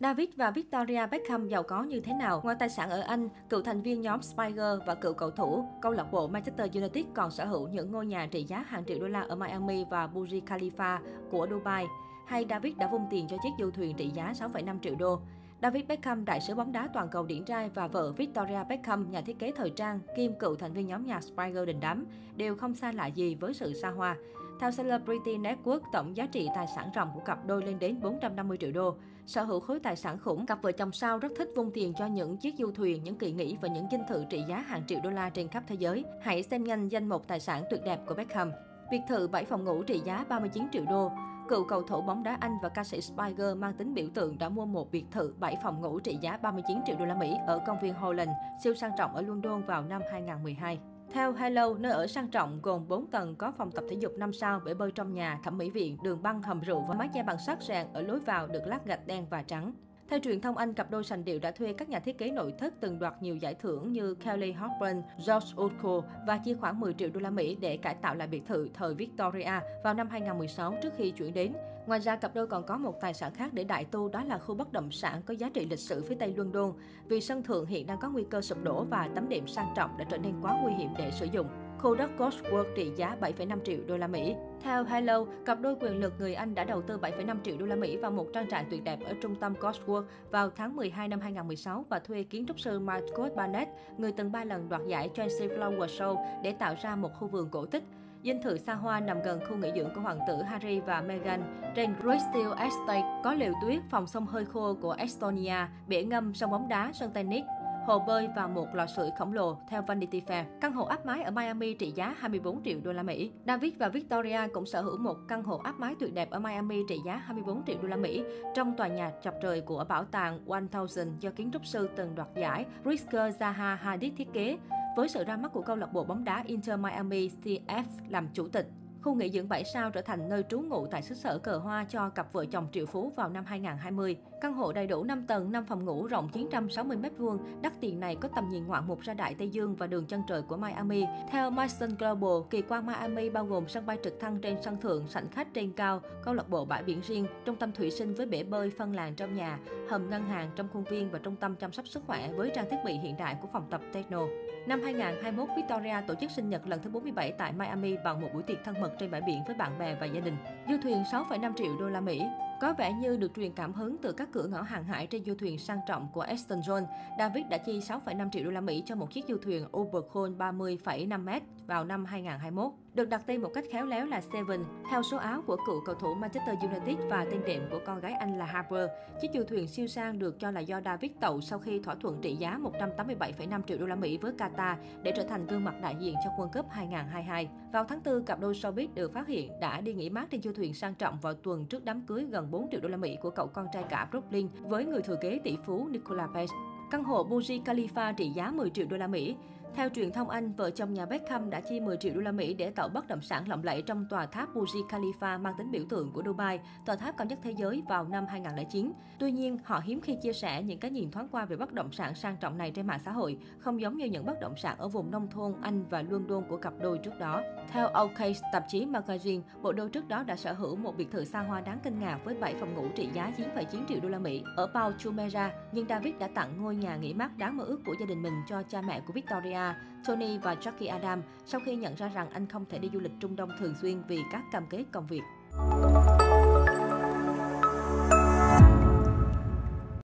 David và Victoria Beckham giàu có như thế nào? Ngoài tài sản ở Anh, cựu thành viên nhóm Spiger và cựu cầu thủ câu lạc bộ Manchester United còn sở hữu những ngôi nhà trị giá hàng triệu đô la ở Miami và Burj Khalifa của Dubai. Hay David đã vung tiền cho chiếc du thuyền trị giá 6,5 triệu đô. David Beckham, đại sứ bóng đá toàn cầu điển trai và vợ Victoria Beckham, nhà thiết kế thời trang, Kim, cựu thành viên nhóm nhạc Spiger đình đám, đều không xa lạ gì với sự xa hoa. Theo Celebrity Network, tổng giá trị tài sản ròng của cặp đôi lên đến 450 triệu đô. Sở hữu khối tài sản khủng, cặp vợ chồng sao rất thích vung tiền cho những chiếc du thuyền, những kỳ nghỉ và những dinh thự trị giá hàng triệu đô la trên khắp thế giới. Hãy xem nhanh danh mục tài sản tuyệt đẹp của Beckham. Biệt thự 7 phòng ngủ trị giá 39 triệu đô. Cựu cầu thủ bóng đá Anh và ca sĩ Spiger mang tính biểu tượng đã mua một biệt thự 7 phòng ngủ trị giá 39 triệu đô la Mỹ ở công viên Holland, siêu sang trọng ở London vào năm 2012. Theo Hello, nơi ở sang trọng gồm 4 tầng có phòng tập thể dục 5 sao, bể bơi trong nhà, thẩm mỹ viện, đường băng, hầm rượu và mái che bằng sắt rèn ở lối vào được lát gạch đen và trắng. Theo truyền thông Anh, cặp đôi sành điệu đã thuê các nhà thiết kế nội thất từng đoạt nhiều giải thưởng như Kelly Hoppen, George Utko và chi khoảng 10 triệu đô la Mỹ để cải tạo lại biệt thự thời Victoria vào năm 2016 trước khi chuyển đến. Ngoài ra, cặp đôi còn có một tài sản khác để đại tu đó là khu bất động sản có giá trị lịch sử phía tây London. Vì sân thượng hiện đang có nguy cơ sụp đổ và tấm đệm sang trọng đã trở nên quá nguy hiểm để sử dụng. Khu đất Cosworth trị giá 7,5 triệu đô la Mỹ. Theo Hello, cặp đôi quyền lực người Anh đã đầu tư 7,5 triệu đô la Mỹ vào một trang trại tuyệt đẹp ở trung tâm Cosworth vào tháng 12 năm 2016 và thuê kiến trúc sư Michael Barnett, người từng ba lần đoạt giải Chelsea Flower Show để tạo ra một khu vườn cổ tích. Dinh thự xa hoa nằm gần khu nghỉ dưỡng của hoàng tử Harry và Meghan. Trên Crystal Estate có lều tuyết, phòng sông hơi khô của Estonia, bể ngâm, sông bóng đá, sân tennis, hồ bơi và một lò sưởi khổng lồ theo Vanity Fair. Căn hộ áp mái ở Miami trị giá 24 triệu đô la Mỹ. David và Victoria cũng sở hữu một căn hộ áp mái tuyệt đẹp ở Miami trị giá 24 triệu đô la Mỹ trong tòa nhà chọc trời của bảo tàng 1000 do kiến trúc sư từng đoạt giải Rizker Zaha Hadid thiết kế, với sự ra mắt của câu lạc bộ bóng đá Inter Miami CF làm chủ tịch. Khu nghỉ dưỡng 7 sao trở thành nơi trú ngụ tại xứ sở cờ hoa cho cặp vợ chồng triệu phú vào năm 2020. Căn hộ đầy đủ 5 tầng, 5 phòng ngủ rộng 960 m2, đắt tiền này có tầm nhìn ngoạn mục ra đại Tây Dương và đường chân trời của Miami. Theo Mason Global, kỳ quan Miami bao gồm sân bay trực thăng trên sân thượng, sảnh khách trên cao, câu lạc bộ bãi biển riêng, trung tâm thủy sinh với bể bơi phân làng trong nhà, hầm ngân hàng trong khuôn viên và trung tâm chăm sóc sức khỏe với trang thiết bị hiện đại của phòng tập Techno. Năm 2021, Victoria tổ chức sinh nhật lần thứ 47 tại Miami bằng một buổi tiệc thân mật trên bãi biển với bạn bè và gia đình. Du thuyền 6,5 triệu đô la Mỹ. Có vẻ như được truyền cảm hứng từ các cửa ngõ hàng hải trên du thuyền sang trọng của Aston John, David đã chi 6,5 triệu đô la Mỹ cho một chiếc du thuyền Overcool 30,5 m vào năm 2021. Được đặt tên một cách khéo léo là Seven, theo số áo của cựu cầu thủ Manchester United và tên đệm của con gái anh là Harper. Chiếc du thuyền siêu sang được cho là do David tậu sau khi thỏa thuận trị giá 187,5 triệu đô la Mỹ với Qatar để trở thành gương mặt đại diện cho World Cup 2022. Vào tháng 4, cặp đôi showbiz được phát hiện đã đi nghỉ mát trên du thuyền sang trọng vào tuần trước đám cưới gần 4 triệu đô la Mỹ của cậu con trai cả Brooklyn với người thừa kế tỷ phú Nicola Page. Căn hộ Burj Khalifa trị giá 10 triệu đô la Mỹ. Theo truyền thông Anh, vợ chồng nhà Beckham đã chi 10 triệu đô la Mỹ để tạo bất động sản lộng lẫy trong tòa tháp Burj Khalifa mang tính biểu tượng của Dubai, tòa tháp cao nhất thế giới vào năm 2009. Tuy nhiên, họ hiếm khi chia sẻ những cái nhìn thoáng qua về bất động sản sang trọng này trên mạng xã hội, không giống như những bất động sản ở vùng nông thôn Anh và London của cặp đôi trước đó. Theo OK tạp chí Magazine, bộ đôi trước đó đã sở hữu một biệt thự xa hoa đáng kinh ngạc với 7 phòng ngủ trị giá 9,9 triệu đô la Mỹ ở Pau Jumeirah, nhưng David đã tặng ngôi nhà nghỉ mát đáng mơ ước của gia đình mình cho cha mẹ của Victoria Tony và Jackie Adam sau khi nhận ra rằng anh không thể đi du lịch Trung Đông thường xuyên vì các cam kết công việc.